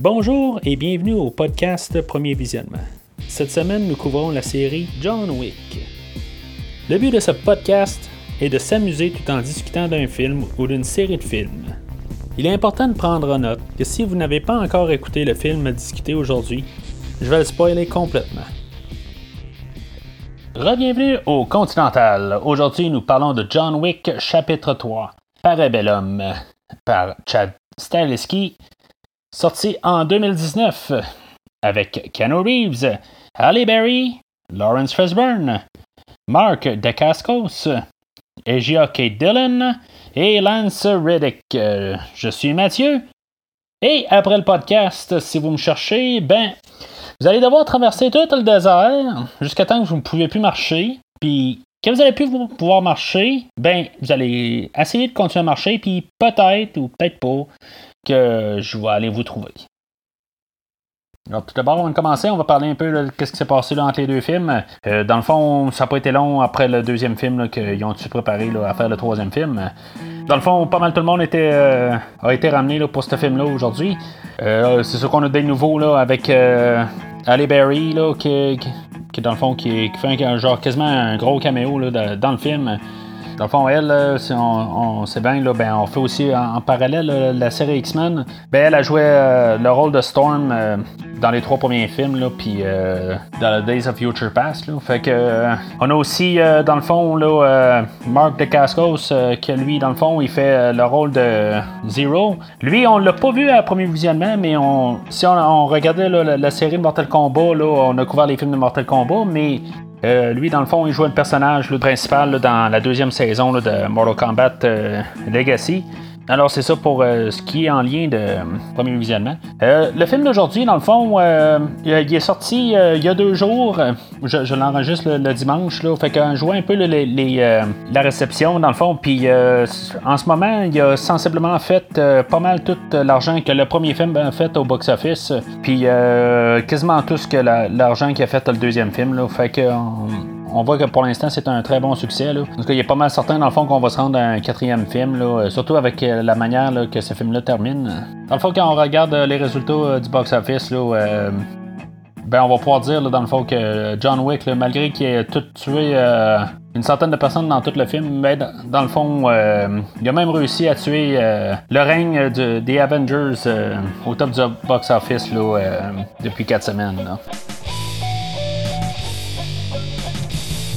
Bonjour et bienvenue au podcast Premier Visionnement. Cette semaine, nous couvrons la série John Wick. Le but de ce podcast est de s'amuser tout en discutant d'un film ou d'une série de films. Il est important de prendre en note que si vous n'avez pas encore écouté le film à discuter aujourd'hui, je vais le spoiler complètement. Bienvenue au Continental. Aujourd'hui, nous parlons de John Wick, chapitre 3, Parabellum, par Chad Stahelski sorti en 2019 avec Keanu Reeves, Halle Berry, Lawrence Fishburne, Mark DeCascos, Asia Kate Dillon et Lance Riddick. Je suis Mathieu. Et après le podcast, si vous me cherchez, ben, vous allez devoir traverser tout le désert jusqu'à temps que vous ne pouvez plus marcher. Puis, quand vous allez plus pouvoir marcher, ben, vous allez essayer de continuer à marcher, puis peut-être ou peut-être pas, que je vais aller vous trouver. Alors, tout d'abord, avant de commencer, on va parler un peu de ce qui s'est passé là, entre les deux films. Euh, dans le fond, ça n'a pas été long après le deuxième film qu'ils ont dû préparer à faire le troisième film. Dans le fond, pas mal tout le monde euh, a été ramené pour ce film-là aujourd'hui. Euh, c'est sûr qu'on a des nouveaux là, avec Ali Berry, là, qui, dans le fond, qui, fait un, genre quasiment un gros caméo dans le film. Dans le fond, elle, si on, sait bien, ben, on fait aussi en, parallèle la série X-Men. Ben, elle a joué euh, le rôle de Storm euh, dans les trois premiers films, puis euh, dans Days of Future Past. Fait que, on a aussi, dans le fond, Mark DeCascos, qui lui, dans le fond, il fait le rôle de Zero. Lui, on l'a pas vu à premier visionnement, mais on, si on, regardait la, série Mortal Kombat, on a couvert les films de Mortal Kombat, mais euh, lui, dans le fond, il joue le personnage le principal dans la deuxième saison de Mortal Kombat euh, Legacy. Alors, c'est ça pour euh, ce qui est en lien de euh, premier visionnement. Euh, le film d'aujourd'hui, dans le fond, il est sorti il y a deux jours. Je, l'enregistre le, dimanche. Là, fait qu'on joue un peu la réception, dans le fond. Puis en ce moment, il a sensiblement fait pas mal tout l'argent que le premier film a fait au box-office. Puis quasiment tout ce que l'argent qu'il a fait le deuxième film. Là, fait que on voit que pour l'instant, c'est un très bon succès. Là. Parce qu'il y a pas mal certain, dans le fond, qu'on va se rendre à un quatrième film, euh, surtout avec euh, la manière que ce film-là termine. Dans le fond, quand on regarde euh, les résultats du box-office, ben, on va pouvoir dire, dans le fond, que John Wick, malgré qu'il ait tout tué une centaine de personnes dans tout le film, mais dans, le fond, il a même réussi à tuer le règne des Avengers au top du box-office depuis quatre semaines.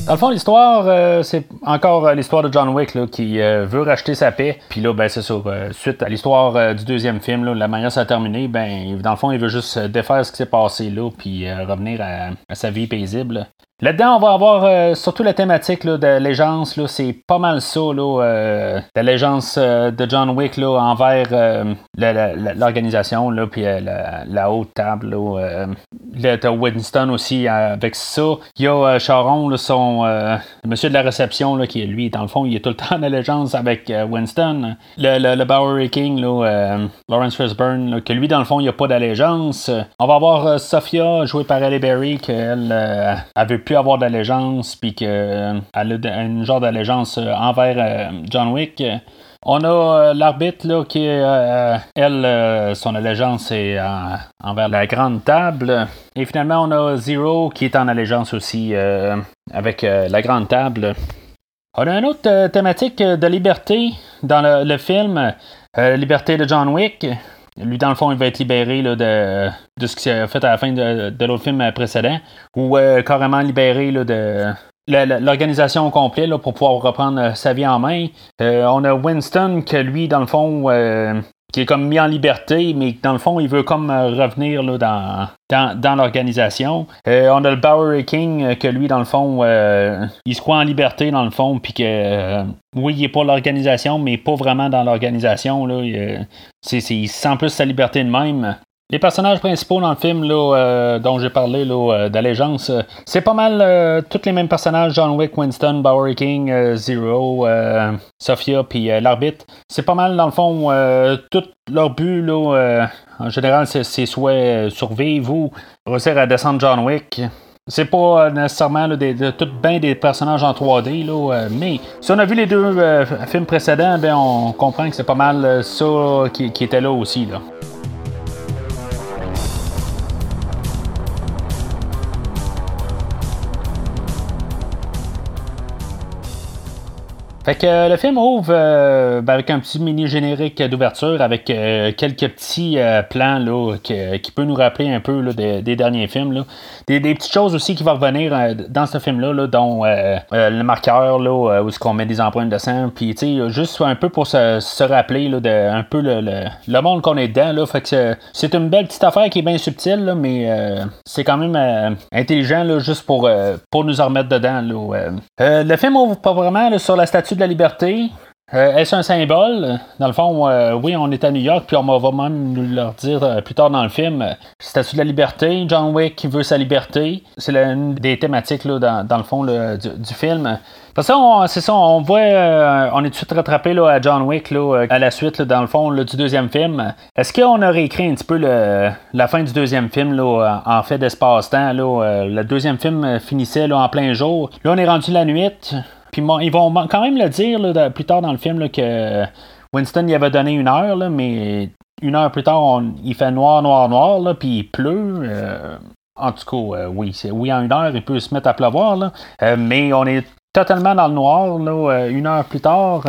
Dans le fond, l'histoire, euh, c'est encore euh, l'histoire de John Wick qui euh, veut racheter sa paix. Puis là, ben, c'est ça. suite à l'histoire du deuxième film, la manière ça a terminé, ben, dans le fond, il veut juste défaire ce qui s'est passé là, puis revenir à, sa vie paisible. Là-dedans, on va avoir euh, surtout la thématique là, de l'allégeance. C'est pas mal ça, là, euh, l'allégeance euh, de John Wick là, envers l'organisation, puis la, haute table. Là, le, Winston aussi avec ça. Il y a Charon, son monsieur de la réception, là, qui lui, dans le fond, il est tout le temps en allégeance avec Winston. Le, Bowery King, Lawrence Fishburne, que lui, dans le fond, il n'y a pas d'allégeance. On va avoir Sophia, jouée par Ellie Berry, qu'elle avait plus avoir d'allégeance, puis qu'elle euh, a une genre d'allégeance euh, envers euh, John Wick. On a l'arbitre là, qui elle, son allégeance est envers la grande table. Et finalement, on a Zero qui est en allégeance aussi avec la grande table. On a une autre thématique de liberté dans le, film, liberté de John Wick. Lui, dans le fond, il va être libéré de, de, ce qu'il a fait à la fin de, l'autre film précédent, ou euh, carrément libéré de l'organisation au complet pour pouvoir reprendre sa vie en main. Euh, on a Winston que lui, dans le fond, euh, qui est comme mis en liberté, mais dans le fond, il veut comme euh, revenir là, dans, dans, l'organisation. Euh, on a le Bowery King, euh, que lui, dans le fond, il se croit en liberté, dans le fond, puis que, oui, il est pour l'organisation, mais pas vraiment dans l'organisation. Là, il, il sent plus sa liberté de même. Les personnages principaux dans le film là, euh, dont j'ai parlé euh, d'allégeance, euh, c'est pas mal tous les mêmes personnages John Wick, Winston, Bowery King, Zero, Sophia, puis l'arbitre. C'est pas mal dans le fond tout leur but là, en général c'est soit survivre ou réussir à descendre John Wick. C'est pas nécessairement de, tout bien des personnages en 3D, là, mais si on a vu les deux films précédents, ben, on comprend que c'est pas mal ça qui, qui était là aussi. Là. Fait que le film ouvre ben, avec un petit mini générique d'ouverture avec quelques petits plans là, qui, peut nous rappeler un peu des, derniers films. Là. Des, petites choses aussi qui vont revenir dans ce film-là, dont le marqueur là, où est-ce qu'on met des empreintes de sang, puis juste un peu pour se, rappeler là, de, un peu le, le, monde qu'on est dedans. Là, fait que c'est une belle petite affaire qui est bien subtile, mais c'est quand même intelligent là, juste pour, pour nous en remettre dedans. Là, le film ouvre pas vraiment sur la statue la liberté. Euh, est-ce un symbole? Dans le fond, euh, oui, on est à New York, puis on va même nous le dire euh, plus tard dans le film. Statue de la liberté, John Wick qui veut sa liberté. C'est une des thématiques là, dans, le fond du, film. Parce que c'est ça, on voit, on est tout de suite rattrapé là, à John Wick là, à la suite, dans le fond, du deuxième film. Est-ce qu'on aurait écrit un petit peu la fin du deuxième film en fait d'espace-temps? le deuxième film finissait en plein jour. Là, on est rendu la nuit. Puis ils vont quand même le dire plus tard dans le film que Winston y avait donné une heure, mais une heure plus tard, il fait noir, noir, noir, puis il pleut. Euh, en tout cas, euh, oui, oui, en une heure, il peut se mettre à pleuvoir, euh, mais on est totalement dans le noir, là, une heure plus tard.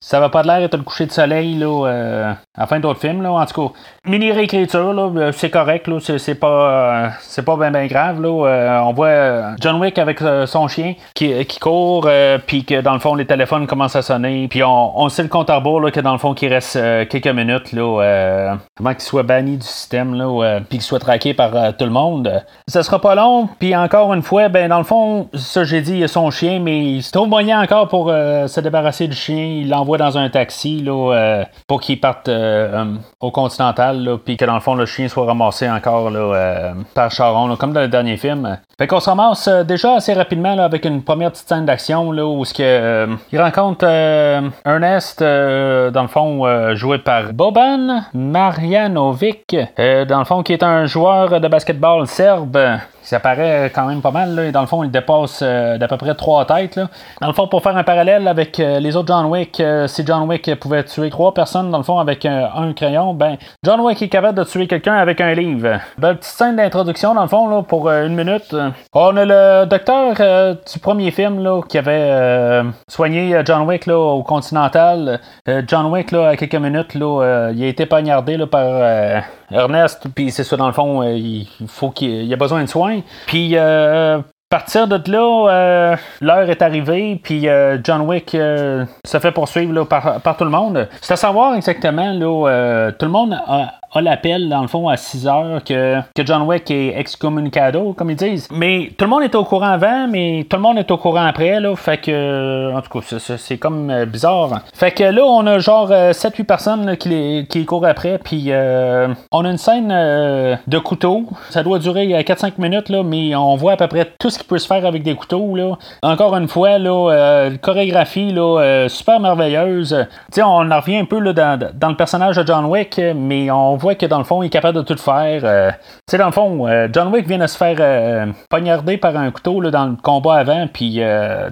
ça va pas de l'air être le coucher de soleil là, à la fin d'autres films. Là, en tout cas, mini réécriture, c'est correct, là, c'est, pas, c'est pas bien ben grave. Là, on voit John Wick avec son chien qui, qui court, puis que dans le fond, les téléphones commencent à sonner. Puis on, sait le compte à rebours là, que dans le fond, qu'il reste quelques minutes là, avant qu'il soit banni du système, là, puis qu'il soit traqué par tout le monde. Ça sera pas long, puis encore une fois, ben dans le fond, ça j'ai dit, son chien, mais il se trouve moyen encore pour euh, se débarrasser du chien. Il l'envoie dans un taxi là, euh, pour qu'il parte euh, au Continental, puis que dans le fond, le chien soit ramassé encore là, par Charon, comme dans le dernier film. Fait qu'on se ramasse déjà assez rapidement avec une première petite scène d'action où ce que, il rencontre Ernest, dans le fond, joué par Boban Marjanovic, dans le fond, qui est un joueur de basketball serbe ça paraît quand même pas mal. Là. Dans le fond, il dépasse euh, d'à peu près trois têtes. Là. Dans le fond, pour faire un parallèle avec euh, les autres John Wick, euh, si John Wick pouvait tuer trois personnes, dans le fond, avec un crayon, ben John Wick est capable de tuer quelqu'un avec un livre. Petite scène d'introduction, dans le fond, là, pour une minute. On a le docteur du premier film là, qui avait soigné John Wick là, au Continental. John Wick, là, à quelques minutes, là, il a été poignardé là, par Ernest, puis c'est ça, dans le fond, il faut qu'il a besoin de soins. Puis euh, partir de là, euh, l'heure est arrivée, puis euh, John Wick se fait poursuivre par, par, tout le monde. C'est à savoir exactement, là, tout le monde a, a l'appel, dans le fond, à 6 heures que, que John Wick est excommunicado, comme ils disent. Mais tout le monde est au courant avant, mais tout le monde est au courant après, là. Fait que, en tout cas, c'est comme euh, bizarre. Fait que là, on a genre 7-8 euh, personnes qui, qui courent après, puis euh, on a une scène de couteau. Ça doit durer 4-5 minutes, là, mais on voit à peu près tout ce qui peut se faire avec des couteaux, là. Encore une fois, là, chorégraphie, là, super merveilleuse. Tu sais, on en revient un peu là, dans, dans le personnage de John Wick, mais on voit que dans le fond, il est capable de tout faire. Euh, tu sais, dans le fond, euh, John Wick vient de se faire euh, poignarder par un couteau là, dans le combat avant, puis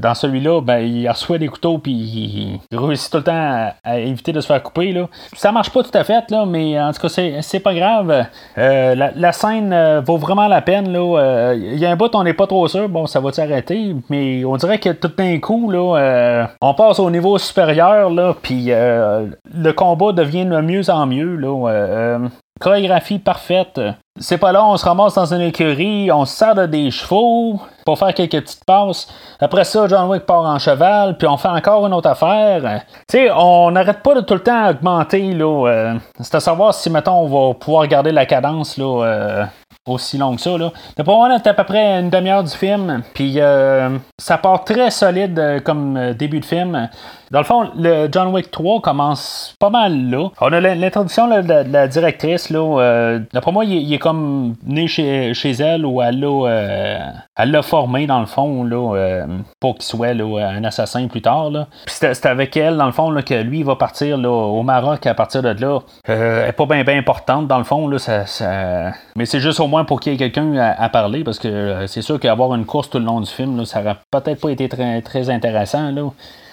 dans celui-là, ben, il reçoit des couteaux, puis il, réussit tout le temps à, éviter de se faire couper. Là. Ça marche pas tout à fait, là, mais en tout cas, c'est pas grave. La, scène vaut vraiment la peine. Il y a un bout, on n'est pas trop sûr, bon, ça va s'arrêter, mais on dirait que tout d'un coup, là, on passe au niveau supérieur, là, puis le combat devient de mieux en mieux. Là, chorégraphie parfaite. C'est pas là, on se ramasse dans une écurie, on se sert de des chevaux pour faire quelques petites passes. Après ça, John Wick part en cheval, puis on fait encore une autre affaire. Tu sais, on n'arrête pas de tout le temps augmenter, là. Euh, c'est à savoir si, mettons, on va pouvoir garder la cadence, là, euh, aussi long que ça. Là. Pour moi, c'est à peu près une demi-heure du film. Puis euh, ça part très solide euh, comme euh, début de film. Dans le fond, le John Wick 3 commence pas mal là. On a l'introduction de, la directrice. Là, d'après moi, il, est comme né chez, chez elle ou elle l'a, elle l'a formé dans le fond là, pour qu'il soit un assassin plus tard. Puis c'est, avec elle, dans le fond, là, que lui il va partir au Maroc à partir de là. elle est pas bien importante dans le fond. Là, ça. Mais c'est juste au moins pour qu'il y ait quelqu'un à, parler, parce que euh, c'est sûr qu'avoir une course tout le long du film, ça aurait peut-être pas été très, très intéressant. Là.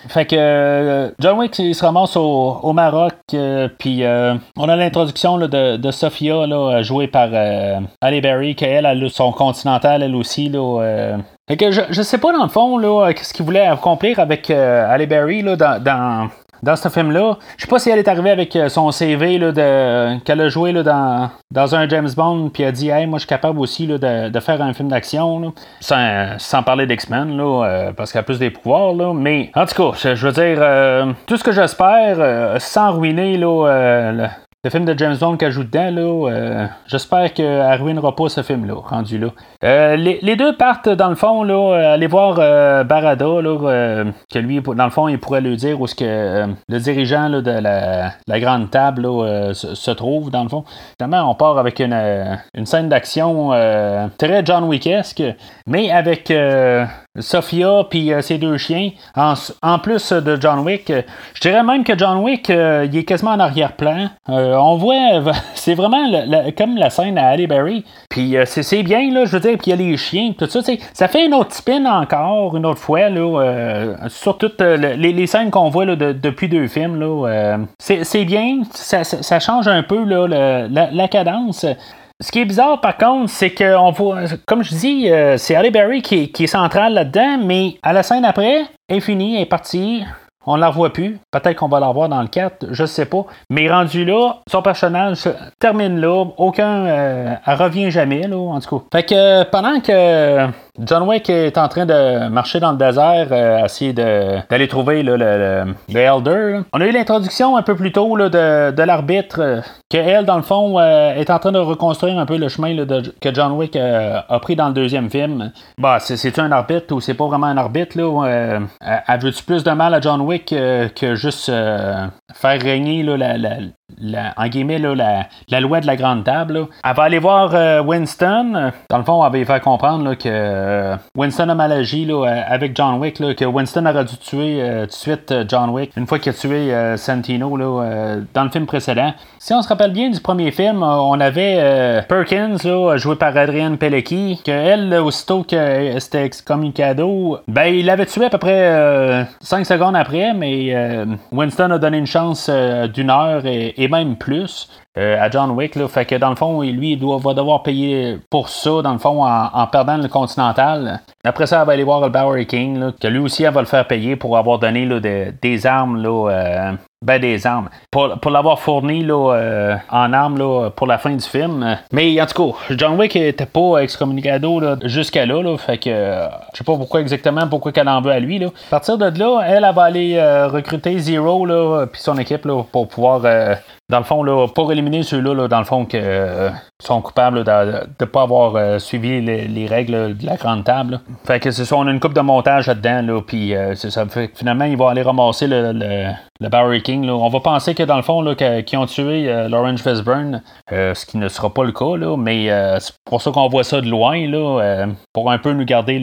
Fait que John Wick il se ramasse au, Maroc, puis on a l'introduction de, Sophia, là, jouée par Ali Berry, qu'elle a son continental, elle aussi. Là, fait que je, je sais pas dans le fond là, qu'est-ce qu'il voulait accomplir avec Ali Berry là, dans, dans ce film-là. Je sais pas si elle est arrivée avec euh, son CV là, de, qu'elle a joué là, dans, dans un James Bond, puis elle a dit Hey, moi je suis capable aussi là, de, de, faire un film d'action, sans, sans parler d'X-Men, là, euh, parce qu'elle a plus des pouvoirs. Là. Mais en tout cas, je, veux dire, euh, tout ce que j'espère, sans ruiner là, le film de James Bond qu'elle joue dedans, là, euh, j'espère qu'elle ruinera pas ce film-là, rendu là. Euh, les, deux partent, dans le fond, là, euh, aller voir Barada, là, que lui, dans le fond, il pourrait lui dire où ce que le dirigeant de la, grande table se, trouve, dans le fond. Finalement, on part avec une, une scène d'action très John Wickesque, mais avec Sophia puis ses deux chiens, en, plus de John Wick. je dirais même que John Wick, il est quasiment en arrière-plan. Euh, on voit, c'est vraiment comme la scène à Halle Berry. Puis euh, c'est bien, là, je veux dire, puis il y a les chiens, tout ça. Ça fait une autre spin encore, une autre fois, là, euh, sur toutes les, scènes qu'on voit là, depuis deux films. C'est bien, ça, change un peu là, la, cadence. Ce qui est bizarre, par contre, c'est qu'on voit, comme je dis, c'est Halle Berry qui, qui est centrale là-dedans, mais à la scène après, elle est finie, elle est partie. On ne la revoit plus. Peut-être qu'on va la voir dans le 4, je sais pas. Mais rendu là, son personnage termine là. Aucun. Euh, elle revient jamais, là, en tout cas. Fait que pendant que John Wick est en train de marcher dans le désert, euh, essayer d'aller trouver le, Elder. On a eu l'introduction un peu plus tôt de, l'arbitre, euh, que elle, dans le fond, euh, est en train de reconstruire un peu le chemin que John Wick a pris dans le deuxième film. Bah, c'est-tu un arbitre ou c'est pas vraiment un arbitre? Là, elle veut-tu plus de mal à John Wick que juste faire régner la, la, en guillemets, la, la, loi de la grande table. Elle va aller voir euh, Winston. Dans le fond, elle va lui faire comprendre que euh, Winston a mal agi là, euh, avec John Wick, que Winston aurait dû tuer tout de suite John Wick une fois qu'il a tué Santino là, dans le film précédent. Si on se rappelle bien du premier film, on avait Perkins, là, joué par Adrienne Pelecki, que elle, aussitôt que c'était excommunicado, ben, il l'avait tué à peu près 5 secondes après, mais Winston a donné une chance d'une heure et et même plus euh, à John Wick. Là. Fait que dans le fond, lui, il va devoir payer pour ça, dans le fond, en, perdant le Continental. Après ça, elle va aller voir le Bowery King, que lui aussi, elle va le faire payer pour avoir donné là, des armes là, euh, ben, des armes. Pour, pour l'avoir fourni là, euh, en armes là, pour la fin du film. Mais en tout cas, John Wick était pas excommunicado jusqu'à là, là. Fait que je sais pas pourquoi exactement, pourquoi qu'elle en veut à lui. Là. À partir de là, elle, elle va aller recruter Zero là, puis son équipe là, pour pouvoir dans le fond, là, pour éliminer ceux-là, dans le fond, qui sont coupables de ne pas avoir suivi les, règles de la grande table. Fait que c'est ça, on a une coupe de montage là-dedans, là, puis c'est ça. Fait finalement, ils vont aller ramasser le, le Barry King. On va penser que dans le fond, qu'ils ont tué euh, Lawrence Fishburne, euh, ce qui ne sera pas le cas, là, mais euh, c'est pour ça qu'on voit ça de loin, là, pour un peu nous garder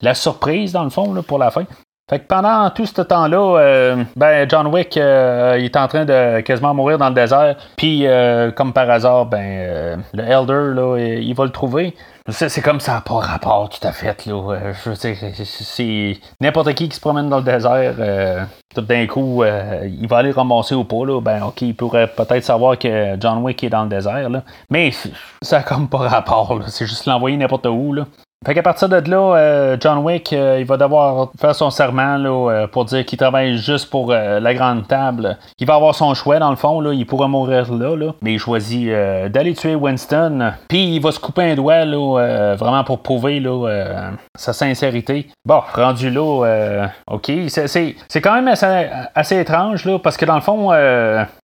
la surprise, dans le fond, pour la fin. Fait que pendant tout ce temps-là, ben John Wick il est en train de quasiment mourir dans le désert. Puis comme par hasard, ben le Elder là, il va le trouver. C'est comme ça pas rapport tout à fait. Là. Euh, je veux c'est n'importe qui qui se promène dans le désert, euh, tout d'un coup, euh, il va aller ramasser au pas. Là. Ben, ok, il pourrait peut-être savoir que John Wick est dans le désert. Là. Mais ça n'a comme pas rapport. C'est juste l'envoyer n'importe où. Là. Fait qu'à partir de là, euh, John Wick, euh, il va devoir faire son serment là, euh, pour dire qu'il travaille juste pour la grande table. Il va avoir son choix dans le fond, là, il pourrait mourir là, là mais il choisit d'aller tuer Winston. Puis il va se couper un doigt là, vraiment pour prouver là, sa sincérité. Bon, rendu là, ok, c'est quand même assez, étrange là, parce que dans le fond,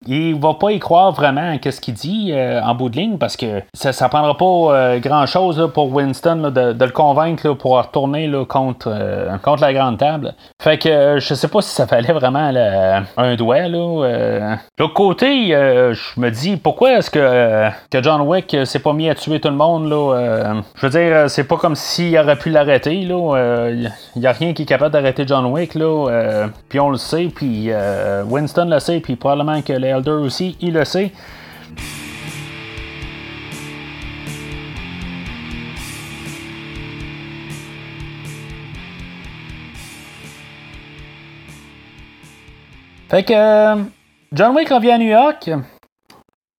il va pas y croire vraiment à ce qu'il dit en bout de ligne parce que ça, ça prendra pas grand chose pour Winston de le convaincre pour retourner contre, euh, contre la grande table. Fait que euh, je sais pas si ça fallait vraiment un doigt. Là, euh. L'autre côté, je me dis pourquoi est-ce que, que John Wick s'est pas mis à tuer tout le monde. Je veux dire, c'est pas comme s'il aurait pu l'arrêter. Il n'y a rien qui est capable d'arrêter John Wick. Là, puis on le sait, puis Winston le sait, puis probablement que l'Elder aussi, il le sait. Fait que John Wick revient à New York.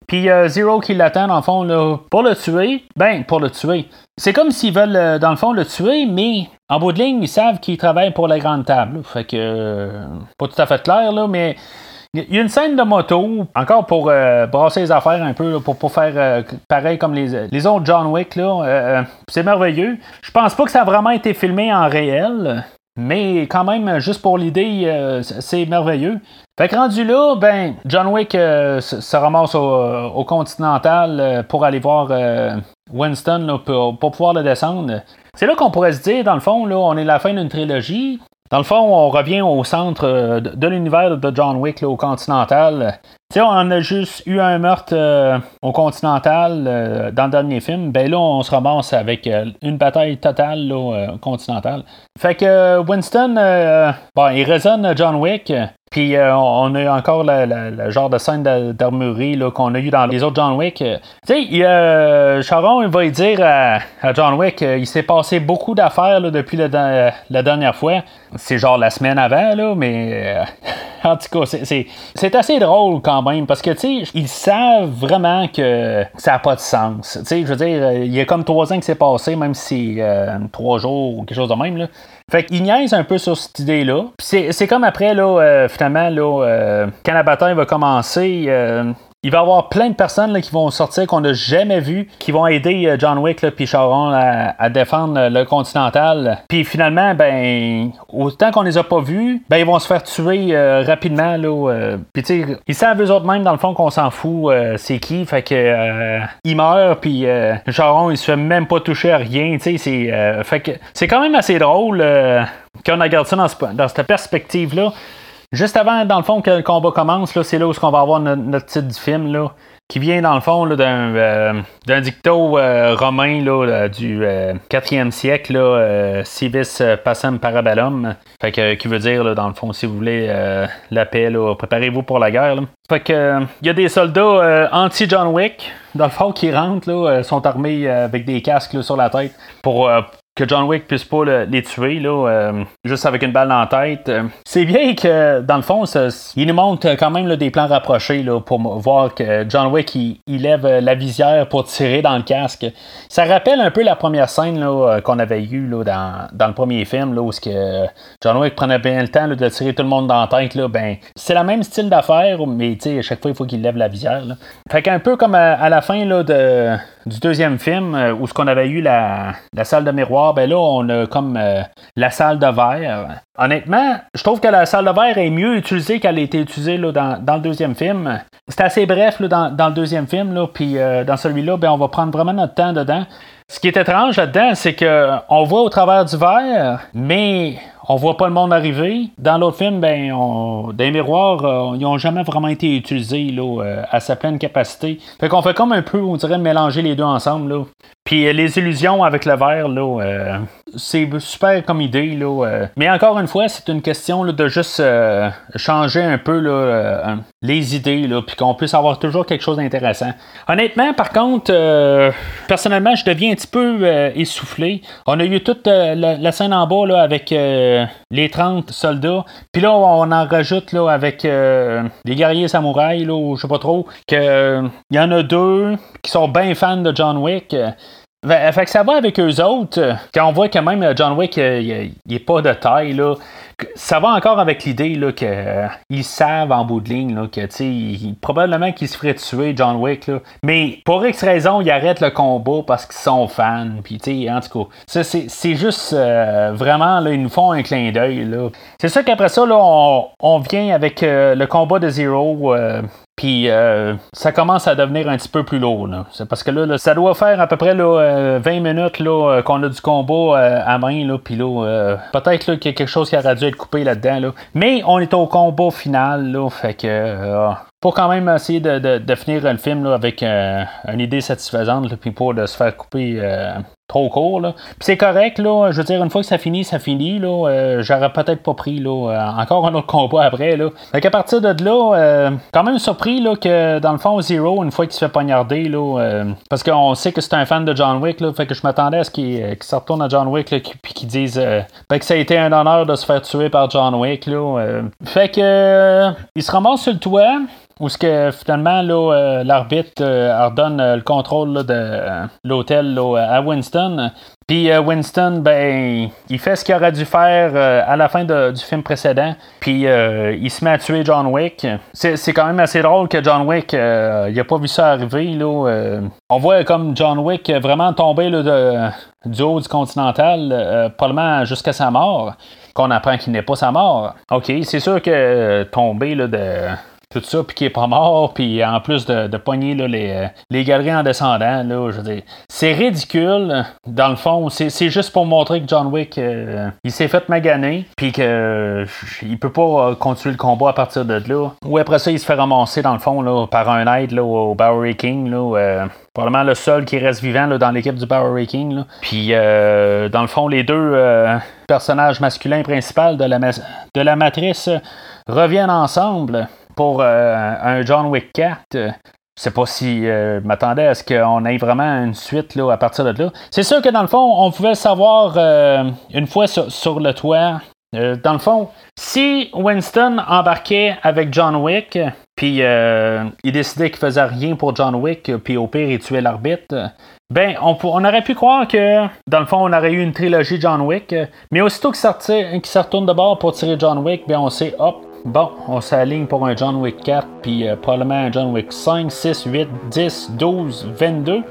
Puis Zero qui l'attend, dans le fond, là, pour le tuer. Ben, pour le tuer. C'est comme s'ils veulent, dans le fond, le tuer, mais en bout de ligne, ils savent qu'il travaille pour la grande table. Fait que, pas tout à fait clair, là, mais il y a une scène de moto, encore pour euh, brasser les affaires un peu, pour, pour faire euh, pareil comme les, les, autres John Wick. Là, euh, c'est merveilleux. Je pense pas que ça a vraiment été filmé en réel, mais quand même, juste pour l'idée, c'est merveilleux. Fait que rendu là, ben, John Wick se, ramasse au, Continental pour aller voir Winston pour, pour, pouvoir le descendre. C'est là qu'on pourrait se dire, dans le fond, là, on est à la fin d'une trilogie. Dans le fond, on revient au centre euh, de l'univers de John Wick, au Continental. Tu sais, on a juste eu un meurtre euh, au Continental euh, dans le dernier film. Ben là, on se ramasse avec une bataille totale au Continental. Fait que Winston, bon, il résonne John Wick. Puis on a eu encore le genre de scène d'armurerie qu'on a eu dans les autres John Wick. Tu sais, Charon il va dire à, John Wick il s'est passé beaucoup d'affaires depuis la dernière fois c'est genre la semaine avant, là, mais euh, en tout cas, c'est assez drôle quand même parce que, tu sais, ils savent vraiment que ça n'a pas de sens. Tu sais, je veux dire, il y a comme trois ans que c'est passé, même si euh, trois jours ou quelque chose de même, là. Fait qu'ils niaisent un peu sur cette idée-là. C'est comme après, là, euh, finalement, là, quand la bataille va commencer, il va y avoir plein de personnes qui vont sortir qu'on n'a jamais vu, qui vont aider euh, John Wick puis Sharon à, défendre le Continental. Puis finalement, ben, autant qu'on les a pas vus, ben ils vont se faire tuer euh, rapidement là. Euh, puis tu sais, ils savent eux autres même dans le fond qu'on s'en fout, c'est qui, fait que il meurt puis Sharon il se fait même pas toucher à rien, tu sais, c'est fait que c'est quand même assez drôle qu'on regarde ça dans, dans cette perspective là. Juste avant, dans le fond, que le combat commence, c'est là où on va avoir notre, titre du film, là, qui vient, dans le fond, euh, d'un, dicto euh, romain là, du 4e euh, siècle, là, Civis Passam Parabellum. Fait que, qui veut dire, dans le fond, si vous voulez la paix, préparez-vous pour la guerre. Fait que, il y a des soldats anti-John Wick, dans le fond, qui rentrent, là, sont armés avec des casques sur la tête pour John Wick puisse pas les tuer, là, euh, juste avec une balle dans la tête. Euh, c'est bien que, dans le fond, il nous montre quand même des plans rapprochés là, pour voir que John Wick, il, lève euh, la visière pour tirer dans le casque. Ça rappelle un peu la première scène qu'on avait eue dans, dans, le premier film, où que John Wick prenait bien le temps de tirer tout le monde dans la tête. Ben, c'est le même style d'affaire, mais à chaque fois, il faut qu'il lève la visière. Fait qu'un peu comme à, la fin de, du deuxième film, où ce qu'on avait eu la, la salle de miroir, ben là, on a comme euh, la salle de verre. Honnêtement, je trouve que la salle de verre est mieux utilisée qu'elle a été utilisée là, dans, le deuxième film. C'est assez bref là, dans, le deuxième film, puis euh, dans celui-là, ben, on va prendre vraiment notre temps dedans. Ce qui est étrange là-dedans, c'est qu'on voit au travers du verre, mais on voit pas le monde arriver. Dans l'autre film, ben, on, des miroirs, euh, ils ont jamais vraiment été utilisés là, à sa pleine capacité. Fait qu'on fait comme un peu, on dirait, mélanger les deux ensemble. Là. Puis euh, les illusions avec le verre, là, c'est super comme idée. Là, mais encore une fois, c'est une question de juste changer un peu là, les idées, là, puis qu'on puisse avoir toujours quelque chose d'intéressant. Honnêtement, par contre, personnellement, je deviens un petit peu essoufflé. On a eu toute la, scène en bas là, avec euh, les 30 soldats. Puis là, on en rajoute là, avec euh, les guerriers samouraïs, là, je sais pas trop, qu'il euh, y en a deux qui sont bien fans de John Wick. Fait que ça va avec eux autres. Quand on voit quand même John Wick, il n'est pas de taille, là ça va encore avec l'idée qu'ils euh, savent en bout de ligne là, que probablement qu'ils se feraient tuer John Wick. Là. Mais pour X raison, ils arrêtent le combat parce qu'ils sont fans. Puis en tout cas, c'est juste euh, vraiment là, ils nous font un clin d'œil. C'est sûr qu'après ça, là, on, vient avec euh, le combat de Zero. Puis ça commence à devenir un petit peu plus lourd. C'est parce que là, ça doit faire à peu près là, 20 minutes là, qu'on a du combat à main. Puis peut-être qu'il y a quelque chose qui a dû être coupé là-dedans. Là. Mais on est au combat final, fait que euh, pour quand même essayer de, finir le film avec euh, une idée satisfaisante, puis pour de se faire couper euh, trop court. Là. Puis c'est correct, là. Je veux dire, une fois que ça finit, ça finit. Là. Euh, j'aurais peut-être pas pris là, encore un autre combat après. Là. Fait qu'à partir de là, quand même surpris là, que dans le fond, Zero, une fois qu'il se fait poignarder, là, parce qu'on sait que c'est un fan de John Wick, là, fait que je m'attendais à ce qu'il se retourne à John Wick, là, puis qu'il dise ben, que ça a été un honneur de se faire tuer par John Wick. Là, fait que il se ramasse sur le toit. Où ce que finalement euh, l'arbitre euh, redonne euh, le contrôle de l'hôtel à Winston. Puis Winston, ben, il fait ce qu'il aurait dû faire à la fin du film précédent. Puis il se met à tuer John Wick. C'est quand même assez drôle que John Wick, il a pas vu ça arriver. on voit comme John Wick vraiment tomber de, du haut du Continental, probablement jusqu'à sa mort. Qu'on apprend qu'il n'est pas sa mort. OK, c'est sûr que tomber là, de tout ça, puis qui est pas mort, puis en plus de, de pogner les, les galeries en descendant, là, je veux c'est ridicule. Dans le fond, c'est juste pour montrer que John Wick, euh, il s'est fait maganer, puis qu'il euh, il peut pas euh, continuer le combat à partir de là. Ou après ça, il se fait ramasser, dans le fond, là, par un aide là, au Bowery King, là, probablement le seul qui reste vivant là, dans l'équipe du Bowery King. Puis, dans le fond, les deux personnages masculins principaux de la, de la matrice reviennent ensemble pour euh, un John Wick 4, euh, je sais pas si euh, m'attendais à ce qu'on ait vraiment une suite là, à partir de là. C'est sûr que dans le fond, on pouvait savoir une fois sur, le toit. dans le fond, si Winston embarquait avec John Wick, puis il décidait qu'il faisait rien pour John Wick, puis au pire il tuait l'arbitre, ben on, on, aurait pu croire que dans le fond on aurait eu une trilogie John Wick, mais aussitôt qu'il se retourne de bord pour tirer John Wick, ben on sait hop, Bon, on s'aligne pour un John Wick 4, puis euh, probablement un John Wick 5, 6, 8, 10, 12, 22.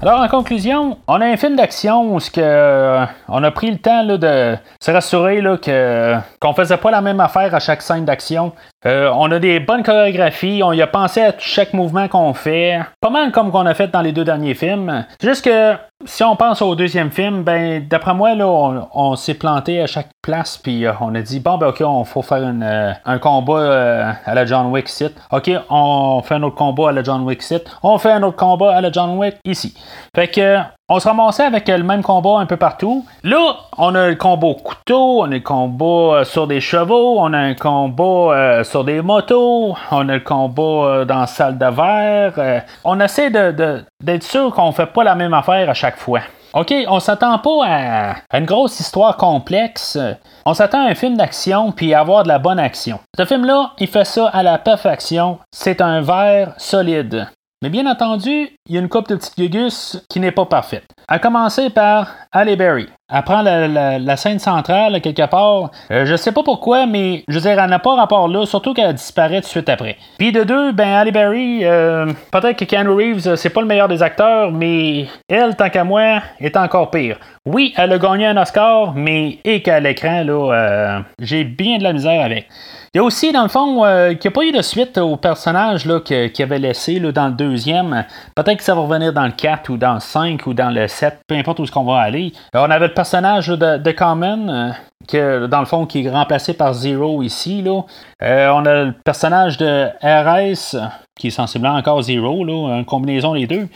Alors, en conclusion, on a un film d'action où que, euh, on a pris le temps de se rassurer là, que, qu'on faisait pas la même affaire à chaque scène d'action. Euh, on a des bonnes chorégraphies, on y a pensé à chaque mouvement qu'on fait, pas mal comme qu'on a fait dans les deux derniers films. Juste que si on pense au deuxième film, ben d'après moi là, on, s'est planté à chaque place puis euh, on a dit bon ben ok, on faut faire euh, un combat à la John Wick site. Ok, on fait un autre combat à la John Wick site. On fait un autre combat à la John Wick ici. Fait que on se ramassait avec le même combat un peu partout. Là, on a le combat couteau, on a le combat sur des chevaux, on a un combat sur des motos, on a le combat euh, dans la salle de verre. Euh, on essaie d'être sûr qu'on fait pas la même affaire à chaque fois. OK, on s'attend pas à, une grosse histoire complexe. On s'attend à un film d'action puis à avoir de la bonne action. Ce film-là, il fait ça à la perfection. C'est un verre solide. Mais bien entendu, il y a une coupe de petites gugus qui n'est pas parfaite. À commencer par Halle Berry. Elle prend la, scène centrale quelque part. Je euh, je sais pas pourquoi, mais je veux dire, elle n'a pas rapport là, surtout qu'elle disparaît tout de suite après. Puis de deux, ben Halle Berry, euh, peut-être que Keanu Reeves, c'est pas le meilleur des acteurs, mais elle, tant qu'à moi, est encore pire. Oui, elle a gagné un Oscar, mais et qu'à l'écran, là, euh, j'ai bien de la misère avec. Il y a aussi, dans le fond, euh, qu'il n'y a pas eu de suite au personnage qu'il avait laissé là, dans le deuxième. Peut-être que ça va revenir dans le 4 ou dans le 5 ou dans le 7, peu importe où est-ce qu'on va aller. Euh, on avait le personnage de, de Common, euh, que, dans le fond, qui est remplacé par Zero ici. Là. on a le personnage de RS, qui est sensiblement encore Zero, là, une combinaison des deux.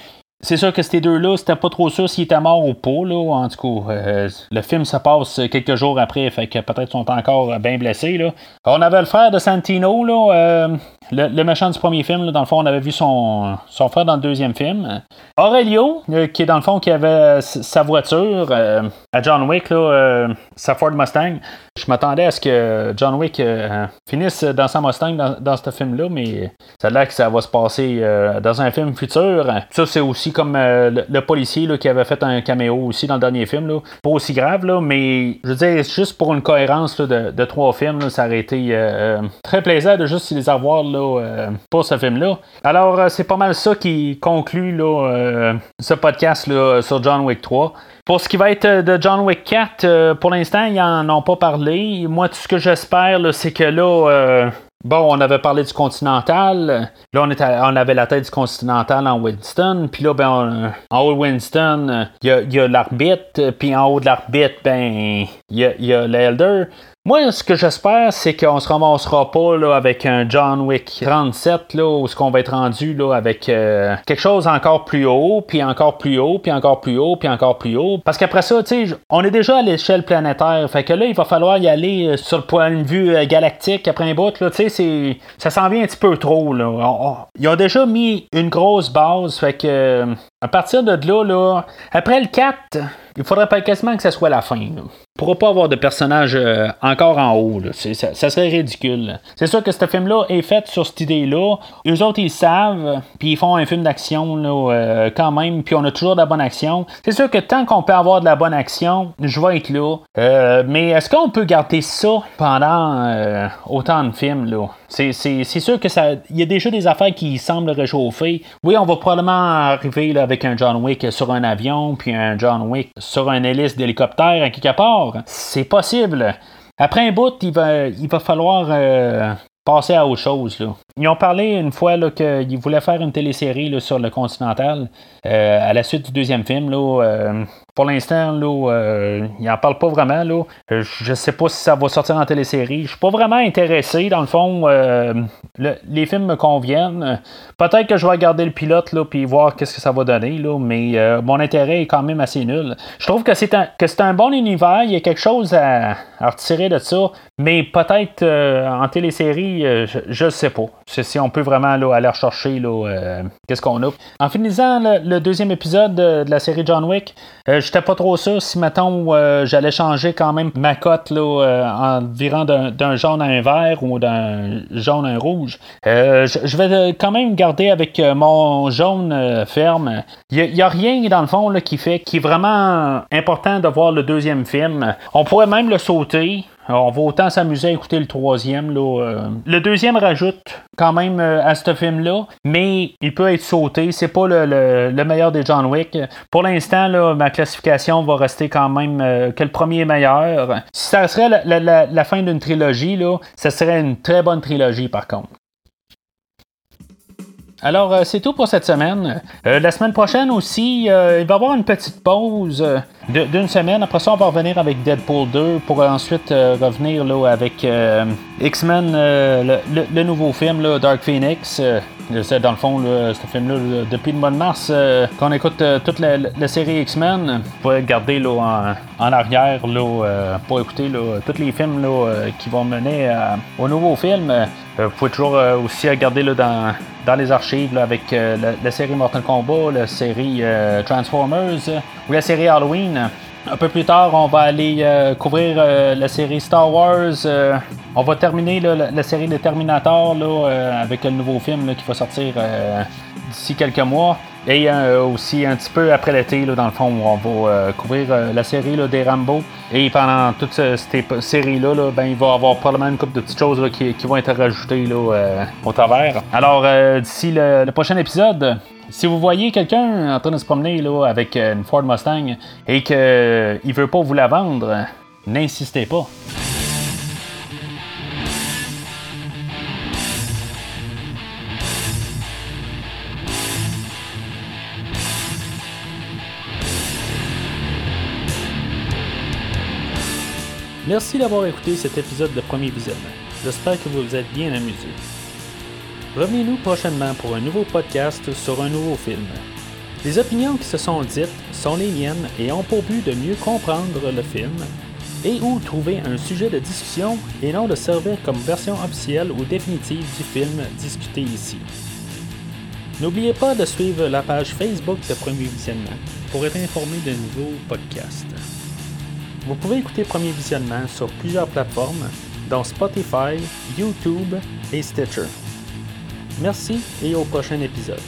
C'est sûr que ces deux-là, c'était pas trop sûr s'ils étaient morts ou pas, là. En tout cas, euh, le film se passe quelques jours après, fait que peut-être sont encore bien blessés, là. On avait le frère de Santino, là, euh, le, méchant du premier film, dans le fond, on avait vu son, son frère dans le deuxième film. Aurelio, euh, qui est dans le fond, qui avait sa voiture à John Wick, là, sa Ford Mustang. Je m'attendais à ce que John Wick finisse dans sa Mustang dans, ce film-là, mais ça a l'air que ça va se passer dans un film futur. Ça, c'est aussi comme euh, le, policier qui avait fait un caméo aussi dans le dernier film. Là. Pas aussi grave, là, mais je veux dire, juste pour une cohérence de, trois films, ça aurait été euh, euh, très plaisant de juste les avoir là, pour ce film-là. Alors, c'est pas mal ça qui conclut là, ce podcast sur John Wick 3. Pour ce qui va être de John Wick 4, pour l'instant, ils n'en ont pas parlé. Moi, tout ce que j'espère, c'est que là, Bon, on avait parlé du Continental. Là, on, avait la tête du Continental en Winston. Puis là, ben, en haut de Winston, il y a, l'arbitre. Puis en haut de l'arbitre, ben, il y a, l'Elder. Moi, ce que j'espère, c'est qu'on se ramassera pas là, avec un John Wick 37, là, où ce qu'on va être rendu là, avec euh, quelque chose encore plus haut, puis encore plus haut, puis encore plus haut, puis encore plus haut. Parce qu'après ça, tu sais, on est déjà à l'échelle planétaire. Fait que là, il va falloir y aller euh, sur le point de vue euh, galactique après un bout. Tu sais, ça s'en vient un petit peu trop. Là. ils ont déjà mis une grosse base. Fait que à partir de là, là après le 4, il faudrait pas quasiment que ce soit la fin. Là pourra pas avoir de personnage euh, encore en haut. Ça, serait ridicule. C'est sûr que ce film-là est fait sur cette idée-là. Eux autres, ils savent, puis ils font un film d'action euh, quand même, puis on a toujours de la bonne action. C'est sûr que tant qu'on peut avoir de la bonne action, je vais être là. Euh, mais est-ce qu'on peut garder ça pendant autant de films? Là? C'est, sûr que ça. Il y a déjà des affaires qui semblent réchauffer. Oui, on va probablement arriver avec un John Wick sur un avion, puis un John Wick sur un hélice d'hélicoptère à quelque part. C'est possible. Après un bout, il va, il va falloir euh, passer à autre chose. Ils ont parlé une fois qu'ils voulaient faire une télésérie sur le Continental euh, à la suite du deuxième film. Là, euh, pour l'instant, là, euh, il n'en parle pas vraiment. Là. Je ne sais pas si ça va sortir en télésérie. Je suis pas vraiment intéressé. Dans le fond, les films me conviennent. Peut-être que je vais regarder le pilote là, puis voir qu'est-ce que ça va donner. Là, mais mon intérêt est quand même assez nul. Je trouve que c'est un, que c'est un bon univers. Il y a quelque chose à, retirer de ça. Mais peut-être en télésérie, je ne sais pas. Si on peut vraiment aller rechercher qu'est-ce qu'on a. En finissant le, deuxième épisode de, la série John Wick, j'étais pas trop sûr si, mettons, euh, j'allais changer quand même ma cote là, euh, en virant d'un jaune à un vert ou d'un jaune à un rouge. Euh, je vais quand même garder avec mon jaune ferme. Il n'y a, rien, dans le fond, qui fait qui est vraiment important de voir le deuxième film. On pourrait même le sauter on va autant s'amuser à écouter le troisième. Là, euh. Le deuxième rajoute quand même euh, à ce film-là, mais il peut être sauté. C'est pas le, meilleur des John Wick. Pour l'instant, ma classification va rester quand même euh, que le premier meilleur. Si ça serait la, fin d'une trilogie, là, ça serait une très bonne trilogie par contre. Alors, c'est tout pour cette semaine. La semaine prochaine aussi, il va y avoir une petite pause d'une semaine. Après ça, on va revenir avec Deadpool 2 pour ensuite revenir là, avec X-Men, le, nouveau film, là, Dark Phoenix. C'est dans le fond, ce film-là, depuis le mois de mars, qu'on écoute toute la, série X-Men, vous pouvez garder là, en, arrière là, pour écouter tous les films qui vont mener au nouveau film. vous pouvez toujours aussi regarder là, dans dans les archives avec euh, la, série Mortal Kombat, la série euh, Transformers ou la série Halloween. Un peu plus tard, on va aller euh, couvrir la série Star Wars. on va terminer la, série de Terminator avec le nouveau film qui va sortir d'ici quelques mois. Et euh, aussi un petit peu après l'été, dans le fond, on va euh, couvrir euh, la série des Rambo. Et pendant toute cette série-là, ben, il va y avoir probablement une couple de petites choses qui, vont être rajoutées au travers. Alors, d'ici le, prochain épisode, si vous voyez quelqu'un en train de se promener avec une Ford Mustang et qu'il ne veut pas vous la vendre, n'insistez pas. Merci d'avoir écouté cet épisode de Premier Visionnement. J'espère que vous vous êtes bien amusé. Revenez-nous prochainement pour un nouveau podcast sur un nouveau film. Les opinions qui se sont dites sont les miennes et ont pour but de mieux comprendre le film et ou trouver un sujet de discussion et non de servir comme version officielle ou définitive du film discuté ici. N'oubliez pas de suivre la page Facebook de Premier Visionnement pour être informé de nouveaux podcasts. Vous pouvez écouter Premier Visionnement sur plusieurs plateformes, dont Spotify, YouTube et Stitcher. Merci et au prochain épisode.